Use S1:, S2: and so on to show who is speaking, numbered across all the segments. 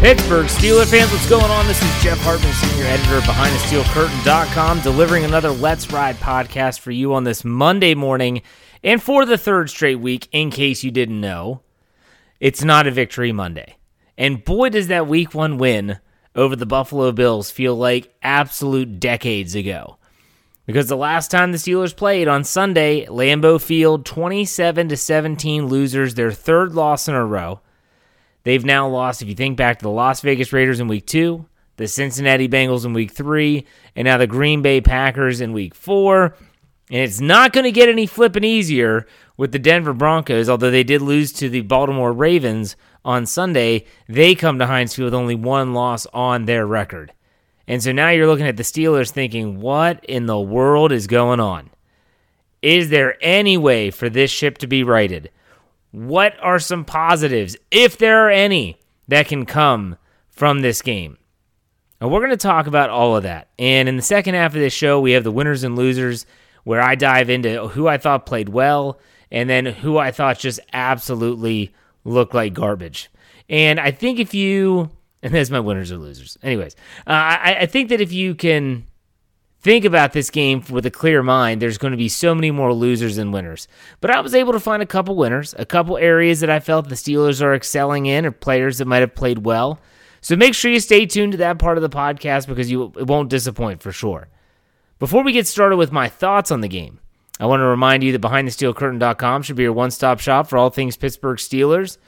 S1: Pittsburgh Steeler fans, what's going on? This is Jeff Hartman, senior editor of BehindTheSteelCurtain.com, delivering another Let's Ride podcast for you on this Monday morning. And for the third straight week, in case you didn't know, it's not a victory Monday. And boy, does that week one win over the Buffalo Bills feel like absolute decades ago. Because the last time the Steelers played on Sunday, Lambeau Field, 27 to 17 losers, their third loss in a row. They've now lost, if you think back to the Las Vegas Raiders in week two, the Cincinnati Bengals in week three, and now the Green Bay Packers in week four. And it's not going to get any flipping easier with the Denver Broncos, although they did lose to the Baltimore Ravens on Sunday. They come to Heinz Field with only one loss on their record. And so now you're looking at the Steelers thinking, what in the world is going on? Is there any way for this ship to be righted? What are some positives, if there are any, that can come from this game? And we're going to talk about all of that. And in the second half of this show, we have the winners and losers, where I dive into who I thought played well and then who I thought just absolutely looked like garbage. And I think if you, and there's my winners or losers. Anyways, uh, I, I think that if you can think about this game with a clear mind, there's going to be so many more losers than winners. But I was able to find a couple winners, a couple areas that I felt the Steelers are excelling in, or players that might have played well. So make sure you stay tuned to that part of the podcast because you it won't disappoint for sure. Before we get started with my thoughts on the game, I want to remind you that BehindTheSteelCurtain.com should be your one-stop shop for all things Pittsburgh Steelers,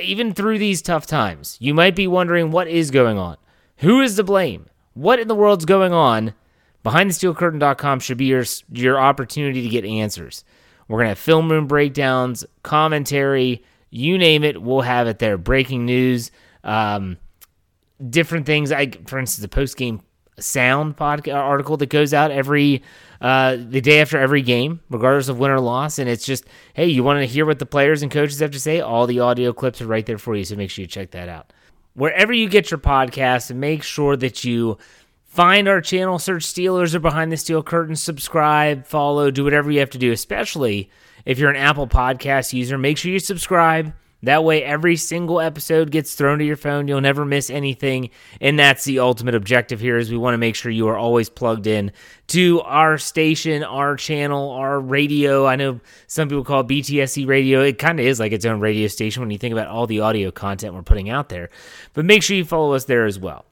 S1: even through these tough times. You might be wondering what is going on. Who is to blame? What in the world's going on? BehindTheSteelCurtain.com should be your your opportunity to get answers. We're gonna have film room breakdowns, commentary, you name it, we'll have it there. Breaking news, um, different things. I, for instance, the post game sound podcast article that goes out every uh, the day after every game, regardless of win or loss. And it's just, hey, you want to hear what the players and coaches have to say? All the audio clips are right there for you, so make sure you check that out. Wherever you get your podcast, make sure that you Find our channel, search Steelers or Behind the Steel Curtain, subscribe, follow, do whatever you have to do, especially if you're an Apple Podcast user. Make sure you subscribe, That way, every single episode gets thrown to your phone. You'll never miss anything. And that's the ultimate objective here is we want to make sure you are always plugged in to our station, our channel, our radio. I know some people call it BTSC radio. It kind of is like its own radio station when you think about all the audio content we're putting out there. But make sure you follow us there as well.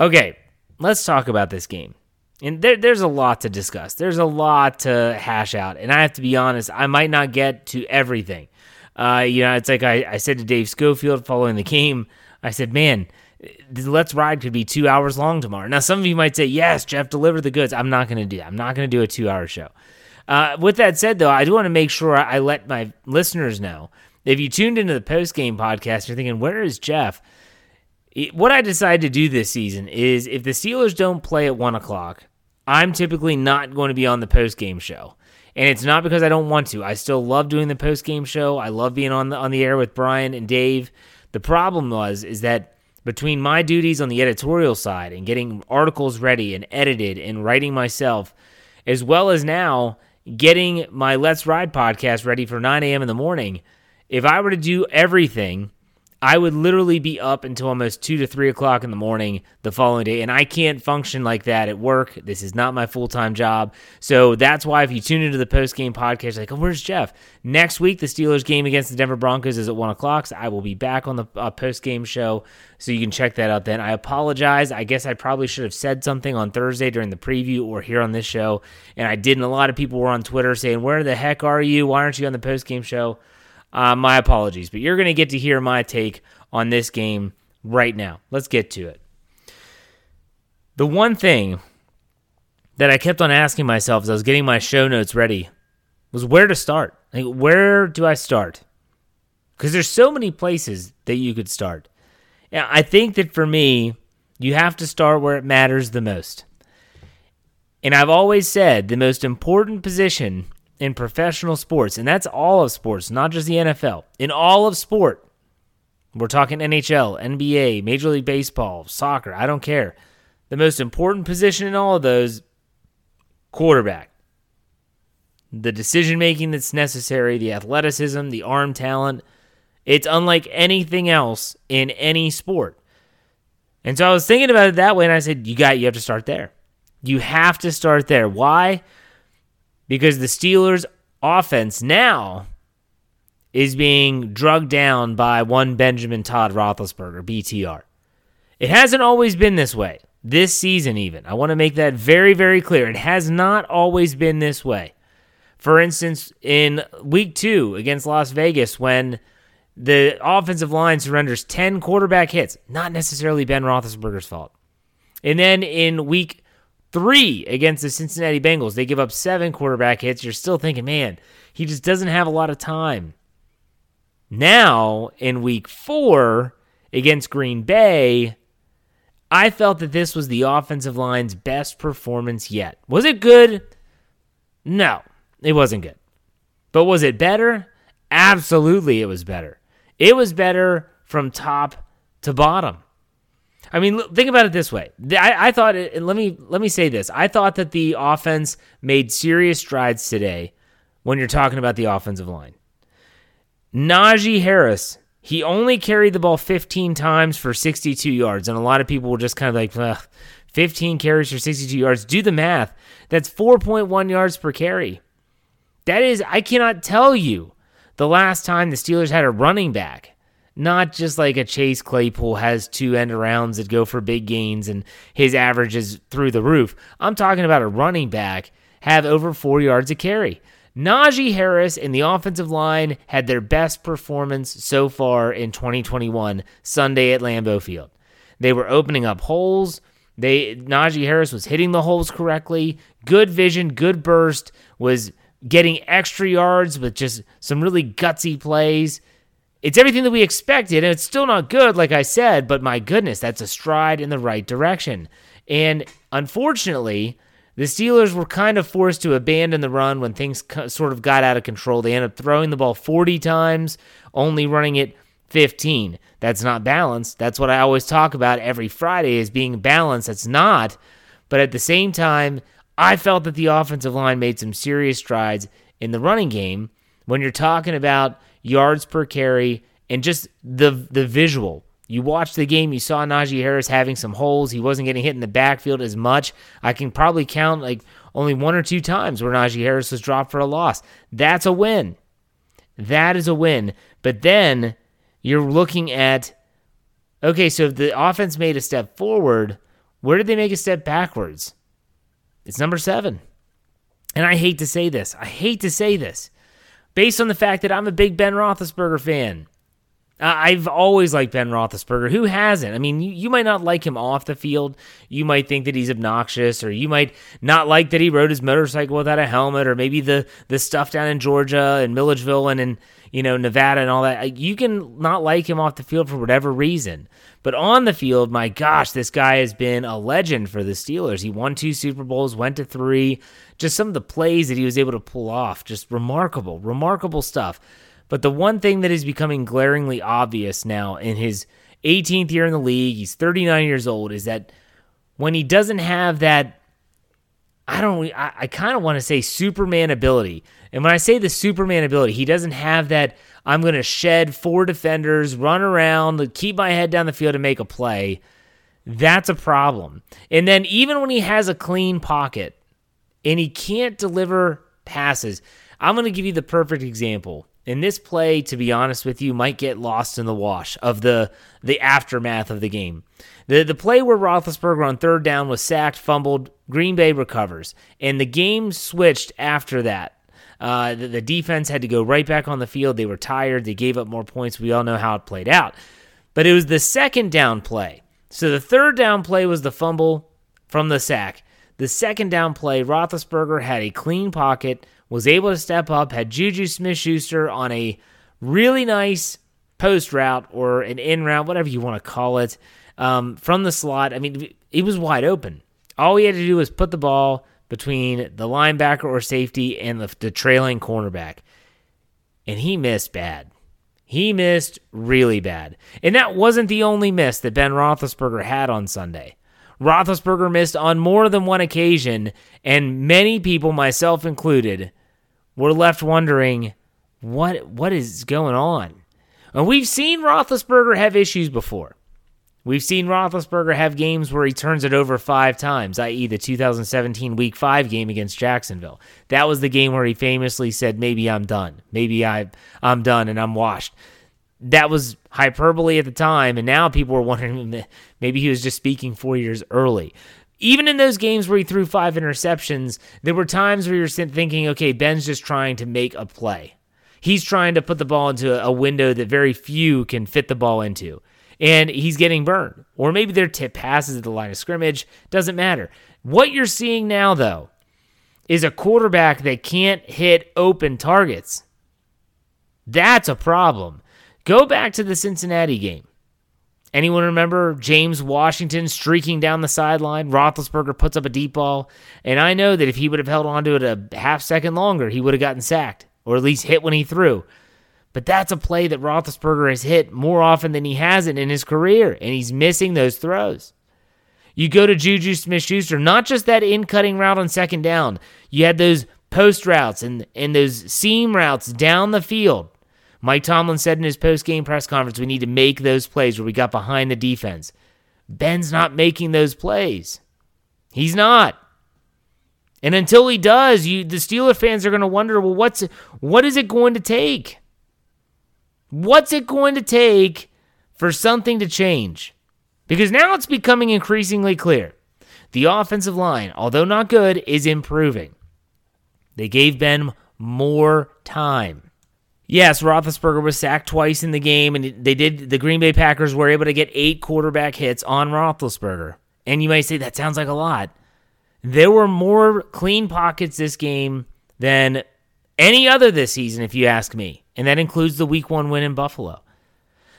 S1: Okay, let's talk about this game. And there, there's a lot to discuss. There's a lot to hash out. And I have to be honest, I might not get to everything. Uh, you know, it's like I, I said to Dave Schofield following the game, I said, man, the Let's Ride could be two hours long tomorrow. Now, some of you might say, yes, Jeff, deliver the goods. I'm not going to do that. I'm not going to do a two hour show. Uh, with that said, though, I do want to make sure I let my listeners know. If you tuned into the post game podcast, you're thinking, where is Jeff? What I decided to do this season is if the Steelers don't play at one o'clock, I'm typically not going to be on the post game show. And it's not because I don't want to. I still love doing the post game show. I love being on the on the air with Brian and Dave. The problem was is that between my duties on the editorial side and getting articles ready and edited and writing myself, as well as now getting my Let's Ride podcast ready for 9 a.m. in the morning, if I were to do everything I would literally be up until almost two to three o'clock in the morning the following day, and I can't function like that at work. This is not my full time job, so that's why if you tune into the post game podcast, like, oh, where's Jeff? Next week, the Steelers game against the Denver Broncos is at one o'clock. So I will be back on the uh, post game show, so you can check that out. Then I apologize. I guess I probably should have said something on Thursday during the preview or here on this show, and I didn't. A lot of people were on Twitter saying, "Where the heck are you? Why aren't you on the post game show?" Uh, my apologies, but you're going to get to hear my take on this game right now. Let's get to it. The one thing that I kept on asking myself as I was getting my show notes ready was where to start. Like, where do I start? Because there's so many places that you could start. I think that for me, you have to start where it matters the most. And I've always said the most important position in professional sports, and that's all of sports, not just the NFL. In all of sport, we're talking NHL, NBA, Major League Baseball, soccer, I don't care. The most important position in all of those, quarterback. The decision making that's necessary, the athleticism, the arm talent, it's unlike anything else in any sport. And so I was thinking about it that way, and I said, you got, you have to start there. You have to start there. Why? Because the Steelers' offense now is being drugged down by one Benjamin Todd Roethlisberger, BTR. It hasn't always been this way. This season, even. I want to make that very, very clear. It has not always been this way. For instance, in week two against Las Vegas, when the offensive line surrenders 10 quarterback hits, not necessarily Ben Roethlisberger's fault. And then in week three against the Cincinnati Bengals. They give up seven quarterback hits. You're still thinking, man, he just doesn't have a lot of time. Now, in week four against Green Bay, I felt that this was the offensive line's best performance yet. Was it good? No, it wasn't good. But was it better? Absolutely, it was better. It was better from top to bottom. I mean, think about it this way. I, I thought, it, let me let me say this. I thought that the offense made serious strides today. When you're talking about the offensive line, Najee Harris, he only carried the ball 15 times for 62 yards, and a lot of people were just kind of like, Ugh, 15 carries for 62 yards. Do the math. That's 4.1 yards per carry. That is, I cannot tell you the last time the Steelers had a running back not just like a Chase Claypool has two end arounds that go for big gains and his average is through the roof. I'm talking about a running back have over four yards of carry. Najee Harris and the offensive line had their best performance so far in 2021 Sunday at Lambeau Field. They were opening up holes. They Najee Harris was hitting the holes correctly. Good vision, good burst, was getting extra yards with just some really gutsy plays. It's everything that we expected, and it's still not good, like I said, but my goodness, that's a stride in the right direction. And unfortunately, the Steelers were kind of forced to abandon the run when things sort of got out of control. They ended up throwing the ball 40 times, only running it 15. That's not balanced. That's what I always talk about every Friday is being balanced. That's not. But at the same time, I felt that the offensive line made some serious strides in the running game when you're talking about yards per carry and just the the visual. You watched the game, you saw Najee Harris having some holes. He wasn't getting hit in the backfield as much. I can probably count like only one or two times where Najee Harris was dropped for a loss. That's a win. That is a win. But then you're looking at okay, so if the offense made a step forward, where did they make a step backwards? It's number seven. And I hate to say this. I hate to say this. Based on the fact that I'm a big Ben Roethlisberger fan. I've always liked Ben Roethlisberger. Who hasn't? I mean, you, might not like him off the field. You might think that he's obnoxious, or you might not like that he rode his motorcycle without a helmet, or maybe the the stuff down in Georgia and Milledgeville and in you know Nevada and all that. You can not like him off the field for whatever reason, but on the field, my gosh, this guy has been a legend for the Steelers. He won two Super Bowls, went to three. Just some of the plays that he was able to pull off, just remarkable, remarkable stuff. But the one thing that is becoming glaringly obvious now in his 18th year in the league, he's 39 years old, is that when he doesn't have that, I don't, I, I kind of want to say Superman ability. And when I say the Superman ability, he doesn't have that, I'm going to shed four defenders, run around, keep my head down the field and make a play. That's a problem. And then even when he has a clean pocket and he can't deliver passes, I'm going to give you the perfect example. And this play, to be honest with you, might get lost in the wash of the the aftermath of the game. The the play where Roethlisberger on third down was sacked, fumbled, Green Bay recovers, and the game switched after that. Uh, the, the defense had to go right back on the field. They were tired. They gave up more points. We all know how it played out. But it was the second down play. So the third down play was the fumble from the sack. The second down play, Roethlisberger had a clean pocket was able to step up, had Juju Smith Schuster on a really nice post route or an in route, whatever you want to call it, um, from the slot. I mean, he was wide open. All he had to do was put the ball between the linebacker or safety and the, the trailing cornerback. And he missed bad. He missed really bad. And that wasn't the only miss that Ben Roethlisberger had on Sunday. Roethlisberger missed on more than one occasion, and many people, myself included, were left wondering what what is going on. And we've seen Roethlisberger have issues before. We've seen Roethlisberger have games where he turns it over five times, i.e., the 2017 Week Five game against Jacksonville. That was the game where he famously said, "Maybe I'm done. Maybe I I'm done and I'm washed." That was hyperbole at the time, and now people were wondering maybe he was just speaking four years early even in those games where he threw five interceptions, there were times where you're thinking, okay, Ben's just trying to make a play. He's trying to put the ball into a window that very few can fit the ball into. And he's getting burned. Or maybe they're tip passes at the line of scrimmage. Doesn't matter. What you're seeing now, though, is a quarterback that can't hit open targets. That's a problem. Go back to the Cincinnati game. Anyone remember James Washington streaking down the sideline? Roethlisberger puts up a deep ball, and I know that if he would have held on to it a half second longer, he would have gotten sacked or at least hit when he threw. But that's a play that Roethlisberger has hit more often than he hasn't in his career, and he's missing those throws. You go to Juju Smith Schuster, not just that in cutting route on second down, you had those post routes and, and those seam routes down the field Mike Tomlin said in his post-game press conference, we need to make those plays where we got behind the defense. Ben's not making those plays. He's not. And until he does, you the Steeler fans are going to wonder, well, what's what is it going to take? What's it going to take for something to change? Because now it's becoming increasingly clear. The offensive line, although not good, is improving. They gave Ben more time. Yes, Roethlisberger was sacked twice in the game, and they did. The Green Bay Packers were able to get eight quarterback hits on Roethlisberger. And you might say that sounds like a lot. There were more clean pockets this game than any other this season, if you ask me, and that includes the Week One win in Buffalo.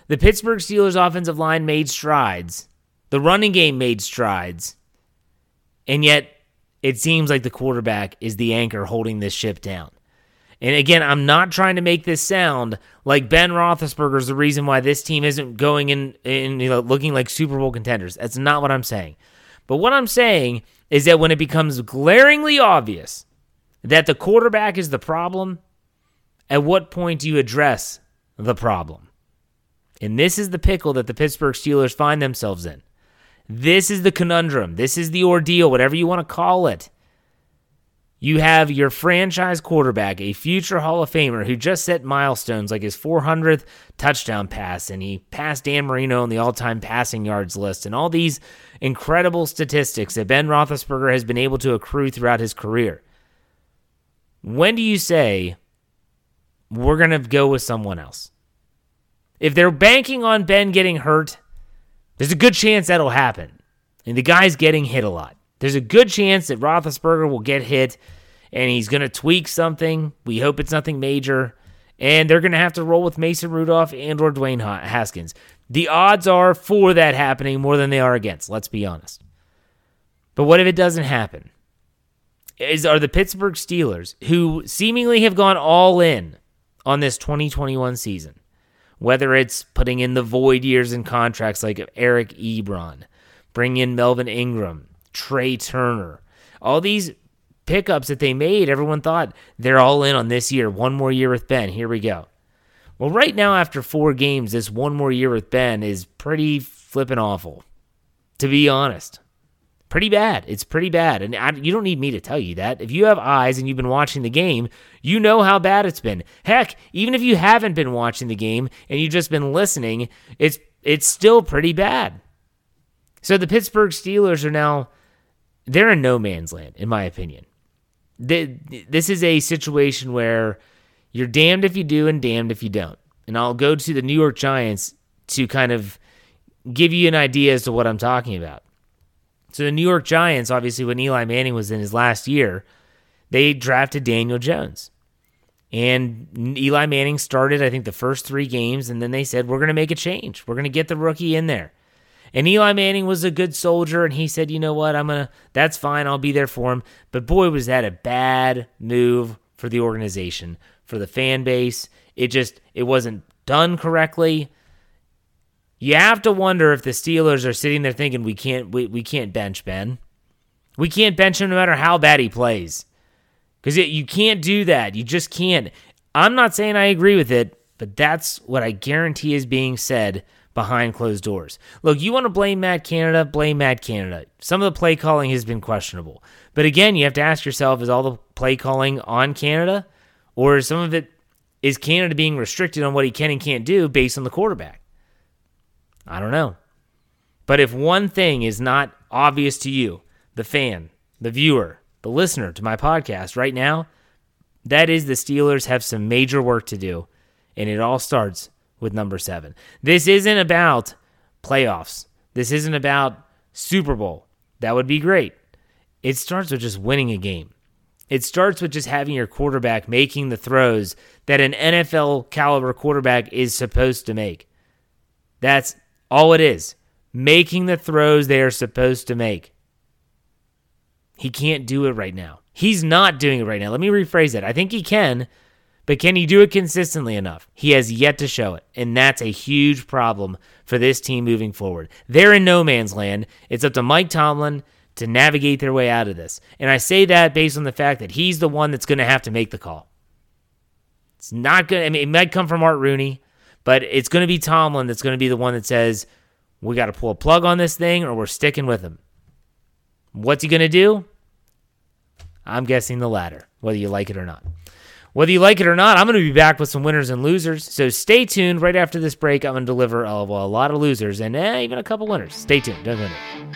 S1: The Pittsburgh Steelers' offensive line made strides. The running game made strides, and yet it seems like the quarterback is the anchor holding this ship down. And again, I'm not trying to make this sound like Ben Roethlisberger is the reason why this team isn't going in, in you know, looking like Super Bowl contenders. That's not what I'm saying. But what I'm saying is that when it becomes glaringly obvious that the quarterback is the problem, at what point do you address the problem? And this is the pickle that the Pittsburgh Steelers find themselves in. This is the conundrum. This is the ordeal, whatever you want to call it. You have your franchise quarterback, a future Hall of Famer who just set milestones like his 400th touchdown pass, and he passed Dan Marino on the all time passing yards list, and all these incredible statistics that Ben Roethlisberger has been able to accrue throughout his career. When do you say, we're going to go with someone else? If they're banking on Ben getting hurt, there's a good chance that'll happen. And the guy's getting hit a lot. There's a good chance that Roethlisberger will get hit and he's going to tweak something. We hope it's nothing major. And they're going to have to roll with Mason Rudolph and or Dwayne Haskins. The odds are for that happening more than they are against, let's be honest. But what if it doesn't happen? Is are the Pittsburgh Steelers who seemingly have gone all in on this 2021 season whether it's putting in the void years in contracts like Eric Ebron, bring in Melvin Ingram, Trai Turner, all these pickups that they made, everyone thought they're all in on this year. One more year with Ben. Here we go. Well, right now, after four games, this one more year with Ben is pretty flippin' awful, to be honest pretty bad. It's pretty bad. And I, you don't need me to tell you that. If you have eyes and you've been watching the game, you know how bad it's been. Heck, even if you haven't been watching the game and you've just been listening, it's it's still pretty bad. So the Pittsburgh Steelers are now they're in no man's land in my opinion. this is a situation where you're damned if you do and damned if you don't. And I'll go to the New York Giants to kind of give you an idea as to what I'm talking about. So the New York Giants, obviously, when Eli Manning was in his last year, they drafted Daniel Jones. And Eli Manning started, I think, the first three games, and then they said, We're going to make a change. We're going to get the rookie in there. And Eli Manning was a good soldier, and he said, You know what? I'm to, that's fine. I'll be there for him. But boy, was that a bad move for the organization, for the fan base. It just, it wasn't done correctly. You have to wonder if the Steelers are sitting there thinking we can't we, we can't bench Ben. We can't bench him no matter how bad he plays. Because you can't do that. You just can't. I'm not saying I agree with it, but that's what I guarantee is being said behind closed doors. Look, you want to blame Matt Canada, blame Matt Canada. Some of the play calling has been questionable. But again, you have to ask yourself is all the play calling on Canada? Or is some of it is Canada being restricted on what he can and can't do based on the quarterback? I don't know. But if one thing is not obvious to you, the fan, the viewer, the listener to my podcast right now, that is the Steelers have some major work to do, and it all starts with number seven. This isn't about playoffs. This isn't about Super Bowl. That would be great. It starts with just winning a game. It starts with just having your quarterback making the throws that an NFL caliber quarterback is supposed to make. That's all it is making the throws they are supposed to make. He can't do it right now. He's not doing it right now. Let me rephrase that. I think he can, but can he do it consistently enough? He has yet to show it. And that's a huge problem for this team moving forward. They're in no man's land. It's up to Mike Tomlin to navigate their way out of this. And I say that based on the fact that he's the one that's going to have to make the call. It's not going to, I mean, it might come from Art Rooney. But it's going to be Tomlin that's going to be the one that says, we got to pull a plug on this thing or we're sticking with him. What's he going to do? I'm guessing the latter, whether you like it or not. Whether you like it or not, I'm going to be back with some winners and losers. So stay tuned. Right after this break, I'm going to deliver a, well, a lot of losers and eh, even a couple winners. Stay tuned. Don't go anywhere.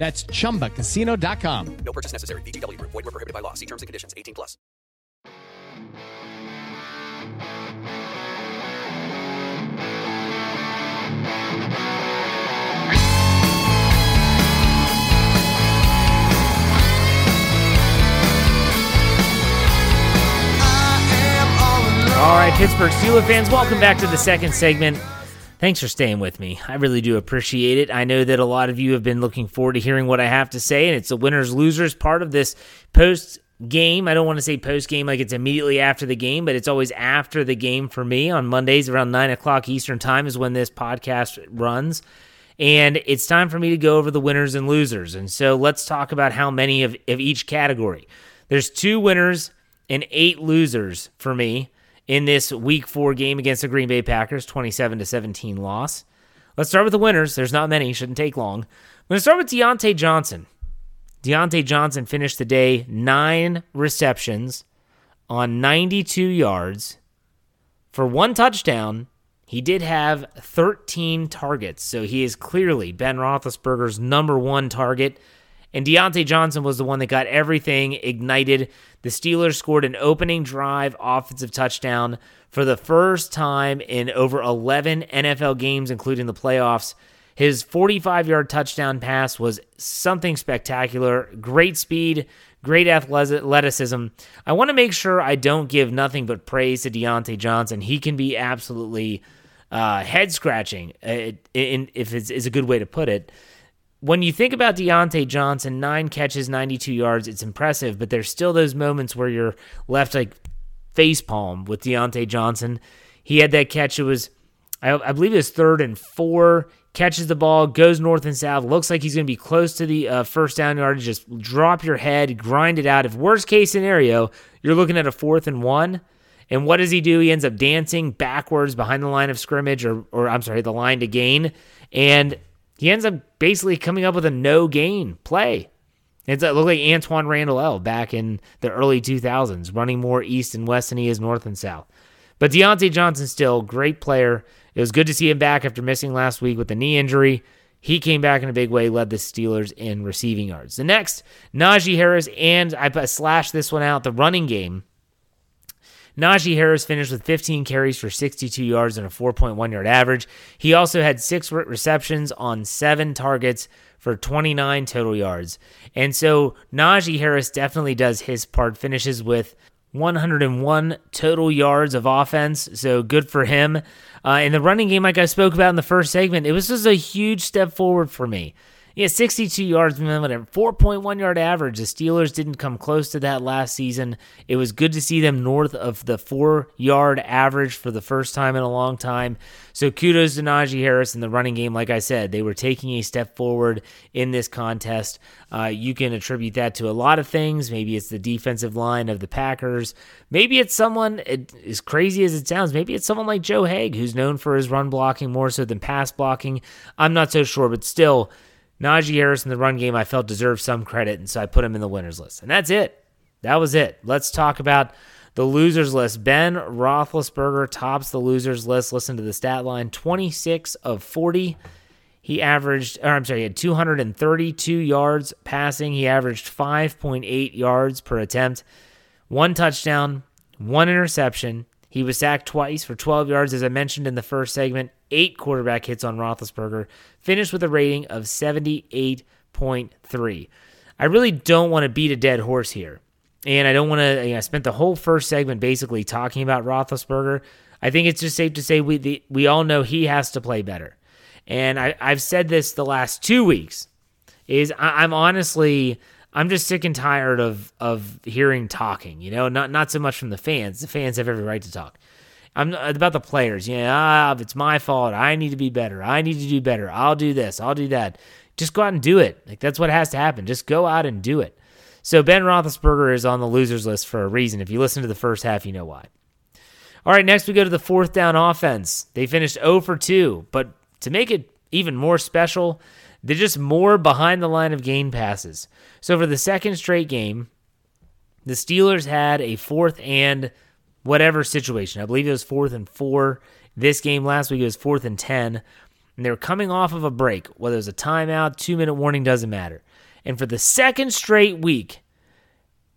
S2: That's ChumbaCasino.com.
S3: No purchase necessary. VGW. Void were prohibited by law. See terms and conditions. 18 plus.
S1: All right, Pittsburgh Steelers fans, welcome back to the second segment. Thanks for staying with me. I really do appreciate it. I know that a lot of you have been looking forward to hearing what I have to say, and it's the winners losers part of this post game. I don't want to say post game like it's immediately after the game, but it's always after the game for me. On Mondays around 9 o'clock Eastern Time is when this podcast runs. And it's time for me to go over the winners and losers. And so let's talk about how many of, of each category. There's two winners and eight losers for me in this week four game against the Green Bay Packers, 27 to 17 loss. Let's start with the winners. There's not many, shouldn't take long. I'm going to start with Diontae Johnson. Diontae Johnson finished the day nine receptions on 92 yards for one touchdown. He did have 13 targets, so he is clearly Ben Roethlisberger's number one target. And Diontae Johnson was the one that got everything ignited. The Steelers scored an opening drive offensive touchdown for the first time in over 11 NFL games, including the playoffs. His 45 yard touchdown pass was something spectacular. Great speed, great athleticism. I want to make sure I don't give nothing but praise to Diontae Johnson. He can be absolutely uh, head scratching, uh, if it's is a good way to put it when you think about Diontae Johnson, nine catches, 92 yards, it's impressive, but there's still those moments where you're left like face palm with Diontae Johnson. He had that catch. It was, I, I believe, was third and four. Catches the ball, goes north and south. Looks like he's going to be close to the uh, first down yard. Just drop your head, grind it out. If worst case scenario, you're looking at a fourth and one. And what does he do? He ends up dancing backwards behind the line of scrimmage, or, or I'm sorry, the line to gain. And he ends up basically coming up with a no gain play. It uh, looked like Antwaan Randle El back in the early 2000s, running more east and west than he is north and south. But Diontae Johnson still great player. It was good to see him back after missing last week with a knee injury. He came back in a big way, led the Steelers in receiving yards. The next, Najee Harris, and I slashed this one out, the running game. Najee Harris finished with 15 carries for 62 yards and a 4.1 yard average. He also had six receptions on seven targets for 29 total yards. And so Najee Harris definitely does his part, finishes with 101 total yards of offense. So good for him. Uh, in the running game, like I spoke about in the first segment, it was just a huge step forward for me. Yeah, 62 yards, whatever. 4.1 yard average. The Steelers didn't come close to that last season. It was good to see them north of the four yard average for the first time in a long time. So kudos to Najee Harris in the running game. Like I said, they were taking a step forward in this contest. Uh, you can attribute that to a lot of things. Maybe it's the defensive line of the Packers. Maybe it's someone, it, as crazy as it sounds, maybe it's someone like Joe Haeg, who's known for his run blocking more so than pass blocking. I'm not so sure, but still. Najee Harris in the run game I felt deserved some credit, and so I put him in the winners list. And that's it. That was it. Let's talk about the losers list. Ben Roethlisberger tops the losers list. Listen to the stat line 26 of 40. He averaged, or I'm sorry, he had 232 yards passing. He averaged 5.8 yards per attempt, one touchdown, one interception. He was sacked twice for 12 yards, as I mentioned in the first segment, eight quarterback hits on Roethlisberger, finished with a rating of 78.3. I really don't want to beat a dead horse here. And I don't want to, you know, I spent the whole first segment basically talking about Roethlisberger. I think it's just safe to say we, the, we all know he has to play better. And I, I've said this the last two weeks is I, I'm honestly I'm just sick and tired of of hearing talking. You know, not not so much from the fans. The fans have every right to talk. I'm about the players. Yeah, you know, ah, it's my fault. I need to be better. I need to do better. I'll do this. I'll do that. Just go out and do it. Like that's what has to happen. Just go out and do it. So Ben Roethlisberger is on the losers list for a reason. If you listen to the first half, you know why. All right, next we go to the fourth down offense. They finished 0 for 2, but to make it even more special, they're just more behind the line of gain passes. So for the second straight game, the Steelers had a fourth and whatever situation. I believe it was fourth and four. This game last week it was fourth and 10. And they were coming off of a break, whether it was a timeout, two minute warning, doesn't matter. And for the second straight week,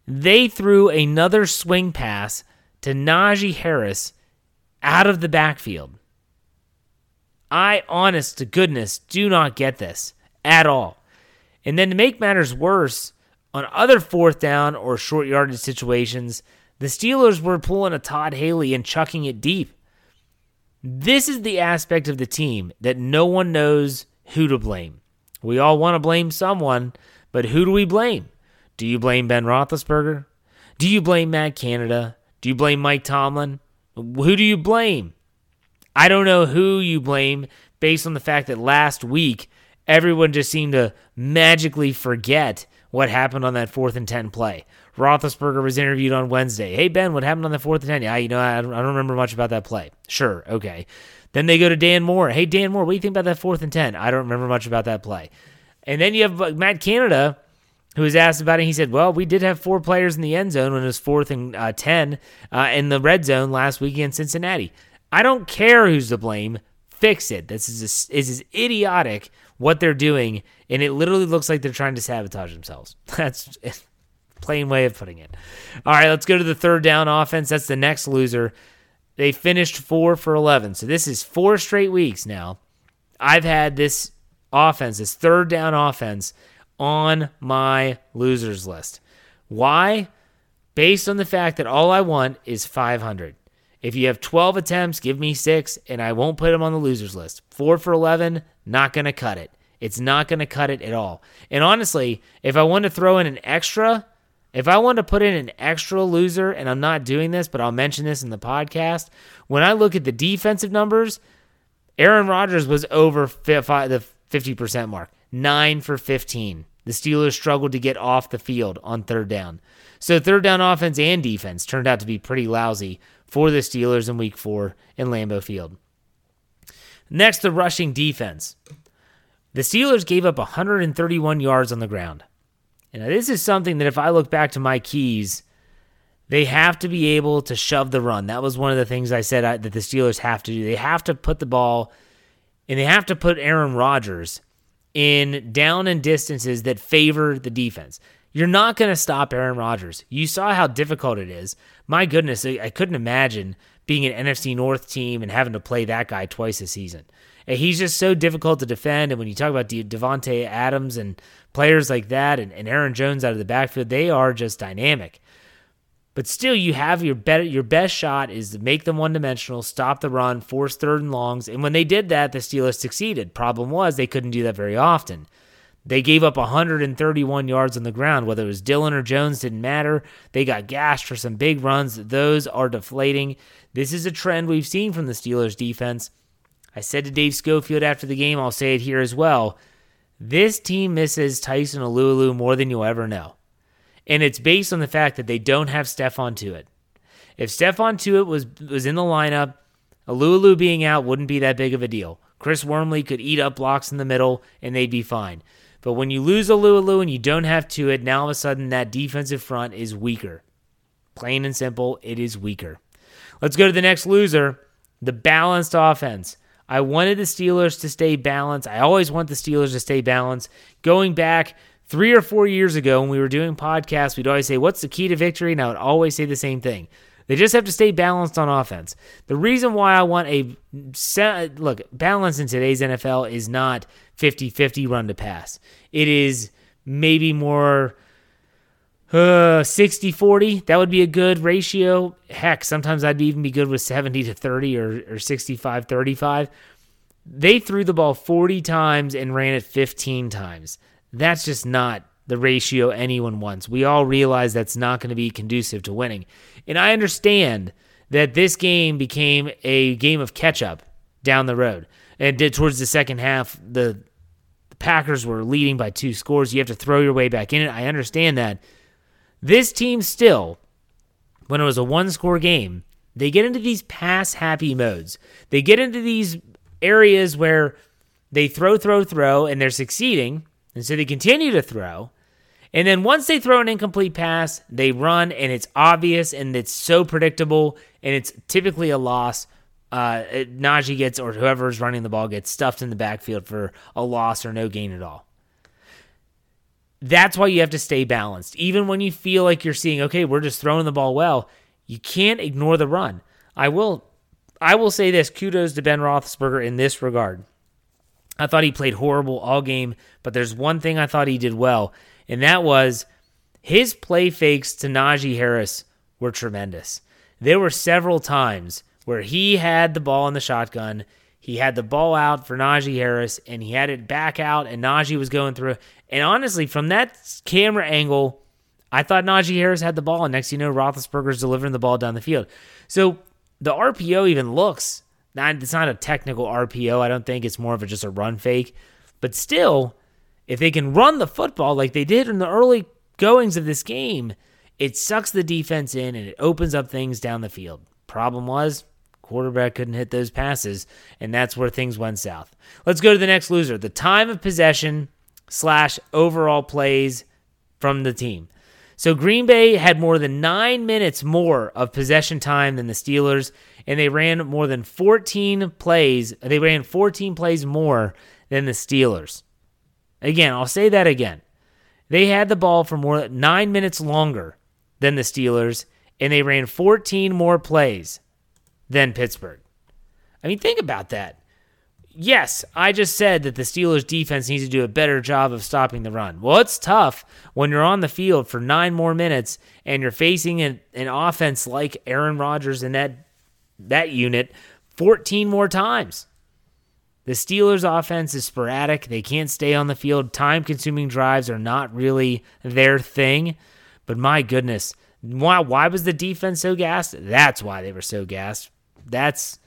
S1: they threw another swing pass to Najee Harris out of the backfield. I, honest to goodness, do not get this at all. And then to make matters worse, on other fourth down or short yardage situations, the Steelers were pulling a Todd Haley and chucking it deep. This is the aspect of the team that no one knows who to blame. We all want to blame someone, but who do we blame? Do you blame Ben Roethlisberger? Do you blame Matt Canada? Do you blame Mike Tomlin? Who do you blame? I don't know who you blame based on the fact that last week everyone just seemed to magically forget what happened on that fourth and 10 play. Roethlisberger was interviewed on Wednesday. Hey, Ben, what happened on the fourth and 10? Yeah, you know, I don't, I don't remember much about that play. Sure, okay. Then they go to Dan Moore. Hey, Dan Moore, what do you think about that fourth and 10? I don't remember much about that play. And then you have Matt Canada, who was asked about it. He said, Well, we did have four players in the end zone when it was fourth and uh, 10 uh, in the red zone last week against Cincinnati. I don't care who's to blame. Fix it. This is, a, is idiotic what they're doing, and it literally looks like they're trying to sabotage themselves. That's plain way of putting it. All right, let's go to the third down offense. That's the next loser. They finished four for 11. So this is four straight weeks now. I've had this offense, this third down offense, on my losers list. Why? Based on the fact that all I want is 500. If you have 12 attempts, give me six, and I won't put them on the losers list. Four for 11, not going to cut it. It's not going to cut it at all. And honestly, if I want to throw in an extra, if I want to put in an extra loser, and I'm not doing this, but I'll mention this in the podcast, when I look at the defensive numbers, Aaron Rodgers was over the 50% mark, 9 for 15. The Steelers struggled to get off the field on third down. So, third down offense and defense turned out to be pretty lousy for the Steelers in week four in Lambeau Field. Next, the rushing defense. The Steelers gave up 131 yards on the ground. And this is something that if I look back to my keys, they have to be able to shove the run. That was one of the things I said I, that the Steelers have to do. They have to put the ball and they have to put Aaron Rodgers in down and distances that favor the defense. You're not going to stop Aaron Rodgers. You saw how difficult it is. My goodness, I couldn't imagine being an NFC North team and having to play that guy twice a season. And he's just so difficult to defend. And when you talk about Davante Adams and players like that and, and Aaron Jones out of the backfield, they are just dynamic. But still, you have your better, your best shot is to make them one dimensional, stop the run, force third and longs. And when they did that, the Steelers succeeded. Problem was they couldn't do that very often. They gave up 131 yards on the ground. Whether it was Dillon or Jones didn't matter. They got gashed for some big runs. Those are deflating. This is a trend we've seen from the Steelers defense. I said to Dave Schofield after the game, I'll say it here as well. This team misses Tyson Alualu more than you'll ever know. And it's based on the fact that they don't have Stephon Tuitt. If Stephon Tuitt was was in the lineup, Alualu being out wouldn't be that big of a deal. Chris Wormley could eat up blocks in the middle and they'd be fine. But when you lose Alualu and you don't have Tuitt, now all of a sudden that defensive front is weaker. Plain and simple, it is weaker. Let's go to the next loser the balanced offense. I wanted the Steelers to stay balanced. I always want the Steelers to stay balanced. Going back three or four years ago when we were doing podcasts, we'd always say, What's the key to victory? And I would always say the same thing. They just have to stay balanced on offense. The reason why I want a look, balance in today's NFL is not 50 50 run to pass. It is maybe more uh, 60 40. That would be a good ratio. Heck, sometimes I'd even be good with 70 to 30 or, or 65 35. They threw the ball 40 times and ran it 15 times. That's just not the ratio anyone wants. We all realize that's not going to be conducive to winning. And I understand that this game became a game of catch up down the road. And did towards the second half, the, the Packers were leading by two scores. You have to throw your way back in it. I understand that. This team still, when it was a one score game, they get into these pass happy modes. They get into these areas where they throw, throw, throw, and they're succeeding. And so they continue to throw. And then once they throw an incomplete pass, they run and it's obvious and it's so predictable and it's typically a loss. Uh, Najee gets or whoever's running the ball gets stuffed in the backfield for a loss or no gain at all. That's why you have to stay balanced. Even when you feel like you're seeing, okay, we're just throwing the ball well, you can't ignore the run. I will I will say this kudos to Ben Roethlisberger in this regard. I thought he played horrible all game, but there's one thing I thought he did well, and that was his play fakes to Najee Harris were tremendous. There were several times where he had the ball in the shotgun, he had the ball out for Najee Harris, and he had it back out, and Najee was going through. And honestly, from that camera angle, I thought Najee Harris had the ball, and next you know, Roethlisberger's delivering the ball down the field. So the RPO even looks not. It's not a technical RPO. I don't think it's more of a, just a run fake, but still, if they can run the football like they did in the early goings of this game, it sucks the defense in and it opens up things down the field. Problem was, quarterback couldn't hit those passes, and that's where things went south. Let's go to the next loser the time of possession slash overall plays from the team. So Green Bay had more than nine minutes more of possession time than the Steelers, and they ran more than 14 plays. They ran 14 plays more than the Steelers. Again, I'll say that again. They had the ball for more than nine minutes longer than the Steelers, and they ran 14 more plays than Pittsburgh. I mean, think about that. Yes, I just said that the Steelers defense needs to do a better job of stopping the run. Well, it's tough when you're on the field for nine more minutes and you're facing an, an offense like Aaron Rodgers and that that unit 14 more times. The Steelers' offense is sporadic. They can't stay on the field. Time consuming drives are not really their thing. But my goodness, why, why was the defense so gassed? That's why they were so gassed. That's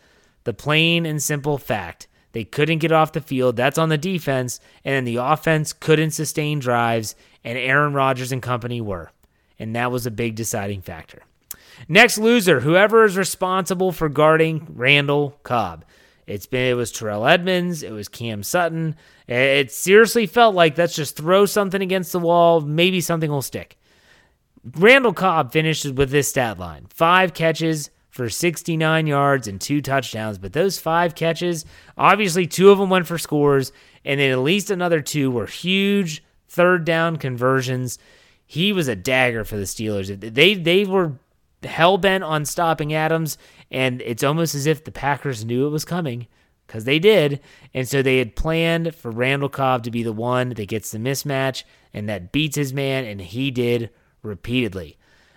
S1: the plain and simple fact. They couldn't get off the field. That's on the defense. And the offense couldn't sustain drives, and Aaron Rodgers and company were. And that was a big deciding factor. Next loser, whoever is responsible for guarding Randall Cobb. It's been it was Terrell Edmunds, it was Cam Sutton. It seriously felt like let's just throw something against the wall, maybe something will stick. Randall Cobb finishes with this stat line: five catches for 69 yards and two touchdowns. But those five catches, obviously, two of them went for scores, and then at least another two were huge third down conversions. He was a dagger for the Steelers. They they were hell bent on stopping Adams, and it's almost as if the Packers knew it was coming because they did. And so they had planned for Randall Cobb to be the one that gets the mismatch and that beats his man, and he did repeatedly.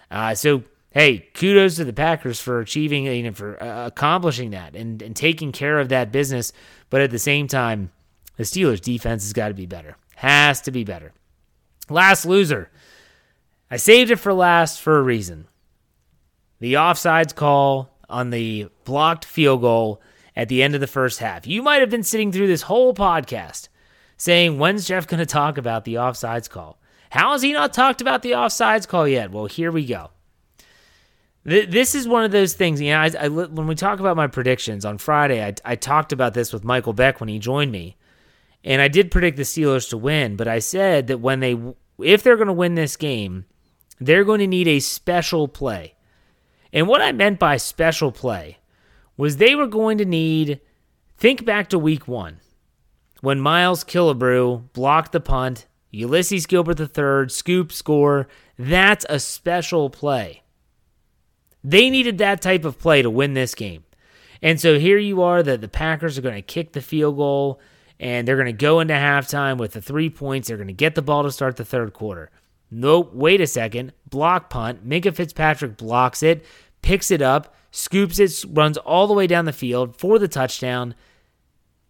S1: Uh, so, hey, kudos to the Packers for achieving, you know, for uh, accomplishing that and, and taking care of that business. But at the same time, the Steelers' defense has got to be better. Has to be better. Last loser. I saved it for last for a reason the offsides call on the blocked field goal at the end of the first half. You might have been sitting through this whole podcast saying, when's Jeff going to talk about the offsides call? How has he not talked about the offsides call yet? Well, here we go. This is one of those things. You know, I, I, when we talk about my predictions on Friday, I, I talked about this with Michael Beck when he joined me, and I did predict the Steelers to win. But I said that when they, if they're going to win this game, they're going to need a special play. And what I meant by special play was they were going to need, think back to week one when Miles Killebrew blocked the punt, Ulysses Gilbert III, scoop score. That's a special play. They needed that type of play to win this game. And so here you are that the Packers are going to kick the field goal and they're going to go into halftime with the three points. They're going to get the ball to start the third quarter. Nope, wait a second. Block punt. Minkah Fitzpatrick blocks it, picks it up, scoops it, runs all the way down the field for the touchdown.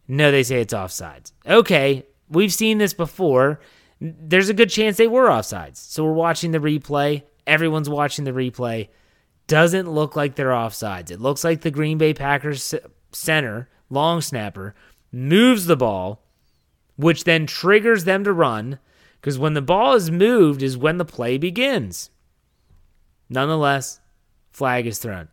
S1: No, they say it's offsides. Okay, we've seen this before. There's a good chance they were offsides. So we're watching the replay. Everyone's watching the replay. Doesn't look like they're offsides. It looks like the Green Bay Packers center, long snapper, moves the ball, which then triggers them to run because when the ball is moved is when the play begins. Nonetheless, flag is thrown.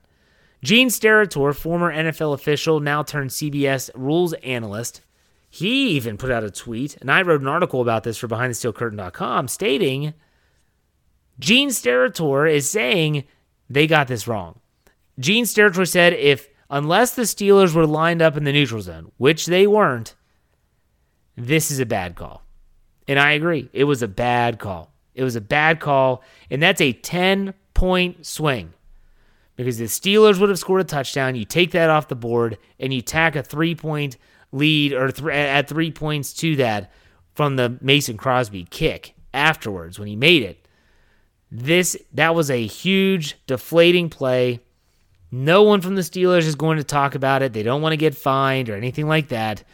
S1: Gene Steratore, former NFL official, now turned CBS rules analyst, he even put out a tweet, and I wrote an article about this for BehindTheSteelCurtain.com, stating Gene Steratore is saying they got this wrong. Gene Steratore said if unless the Steelers were lined up in the neutral zone, which they weren't, this is a bad call. And I agree. It was a bad call. It was a bad call. And that's a 10 point swing because the Steelers would have scored a touchdown. You take that off the board and you tack a three point lead or th- at three points to that from the Mason Crosby kick afterwards when he made it. This that was a huge deflating play. No one from the Steelers is going to talk about it. They don't want to get fined or anything like that.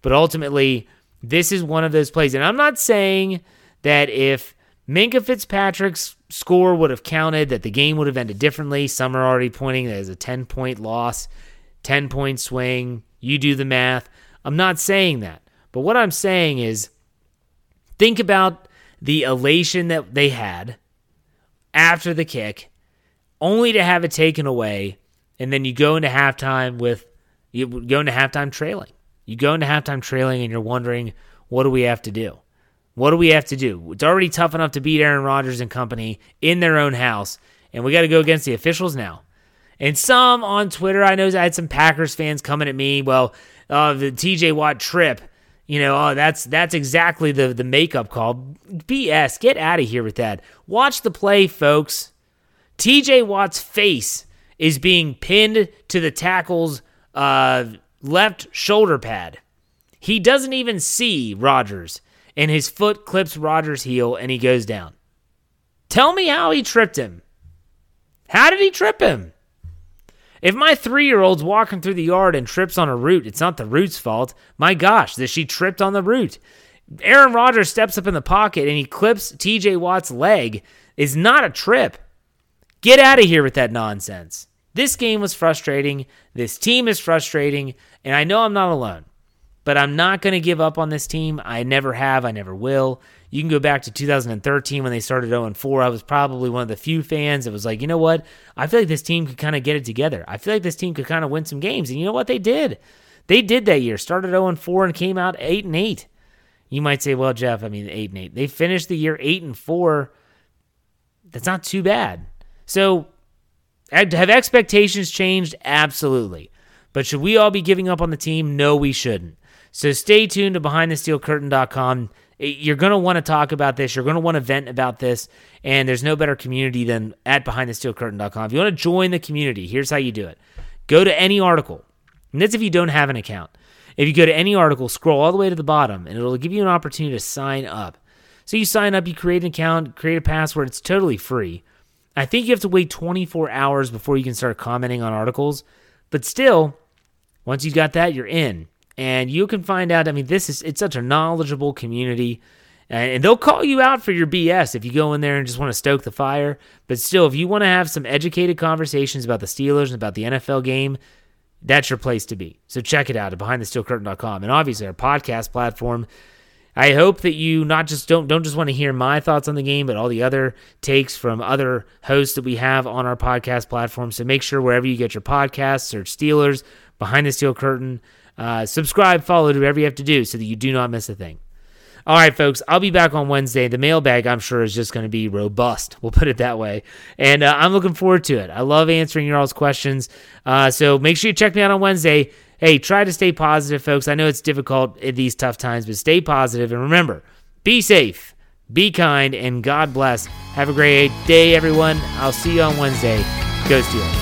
S1: But ultimately, this is one of those plays. And I'm not saying that if Minkah Fitzpatrick's score would have counted, that the game would have ended differently. Some are already pointing that as a 10 point loss, 10 point swing. You do the math. I'm not saying that. But what I'm saying is think about the elation that they had after the kick, only to have it taken away, and then you go into halftime with you go into halftime trailing. You go into halftime trailing and you're wondering, what do we have to do? What do we have to do? It's already tough enough to beat Aaron Rodgers and company in their own house, and we got to go against the officials now. And some on Twitter, I know I had some Packers fans coming at me. Well, uh, the TJ Watt trip, you know, oh, that's that's exactly the the makeup call. BS. Get out of here with that. Watch the play, folks. TJ Watt's face is being pinned to the tackle's uh, left shoulder pad. He doesn't even see Rodgers, and his foot clips Rodgers' heel, and he goes down. Tell me how he tripped him. How did he trip him? If my three year old's walking through the yard and trips on a root, it's not the root's fault. My gosh, that she tripped on the root. Aaron Rodgers steps up in the pocket and he clips TJ Watt's leg is not a trip. Get out of here with that nonsense. This game was frustrating. This team is frustrating. And I know I'm not alone, but I'm not going to give up on this team. I never have. I never will. You can go back to 2013 when they started 0 4. I was probably one of the few fans that was like, you know what? I feel like this team could kind of get it together. I feel like this team could kind of win some games. And you know what? They did. They did that year. Started 0 4 and came out 8 and 8. You might say, well, Jeff, I mean, 8 and 8. They finished the year 8 and 4. That's not too bad. So, have expectations changed? Absolutely. But should we all be giving up on the team? No, we shouldn't. So stay tuned to BehindTheSteelCurtain.com you're going to want to talk about this. You're going to want to vent about this. And there's no better community than at behindthesteelcurtain.com. If you want to join the community, here's how you do it go to any article. And that's if you don't have an account. If you go to any article, scroll all the way to the bottom, and it'll give you an opportunity to sign up. So you sign up, you create an account, create a password. It's totally free. I think you have to wait 24 hours before you can start commenting on articles. But still, once you've got that, you're in and you can find out. I mean, this is it's such a knowledgeable community, and they'll call you out for your BS if you go in there and just want to stoke the fire. But still, if you want to have some educated conversations about the Steelers and about the NFL game, that's your place to be. So check it out at BehindTheSteelCurtain.com, and obviously our podcast platform. I hope that you not just don't don't just want to hear my thoughts on the game, but all the other takes from other hosts that we have on our podcast platform. So make sure wherever you get your podcasts, search Steelers behind the steel curtain. Uh, subscribe, follow, do whatever you have to do so that you do not miss a thing. All right, folks, I'll be back on Wednesday. The mailbag, I'm sure, is just going to be robust. We'll put it that way. And uh, I'm looking forward to it. I love answering your all's questions. Uh, so make sure you check me out on Wednesday. Hey, try to stay positive, folks. I know it's difficult in these tough times, but stay positive. And remember, be safe, be kind, and God bless. Have a great day, everyone. I'll see you on Wednesday. Go Steelers.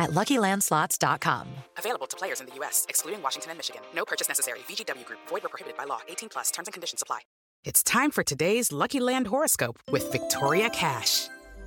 S4: at LuckyLandSlots.com.
S3: Available to players in the U.S., excluding Washington and Michigan. No purchase necessary. VGW Group. Void where prohibited by law. 18 plus. Terms and conditions apply.
S5: It's time for today's Lucky Land horoscope with Victoria Cash.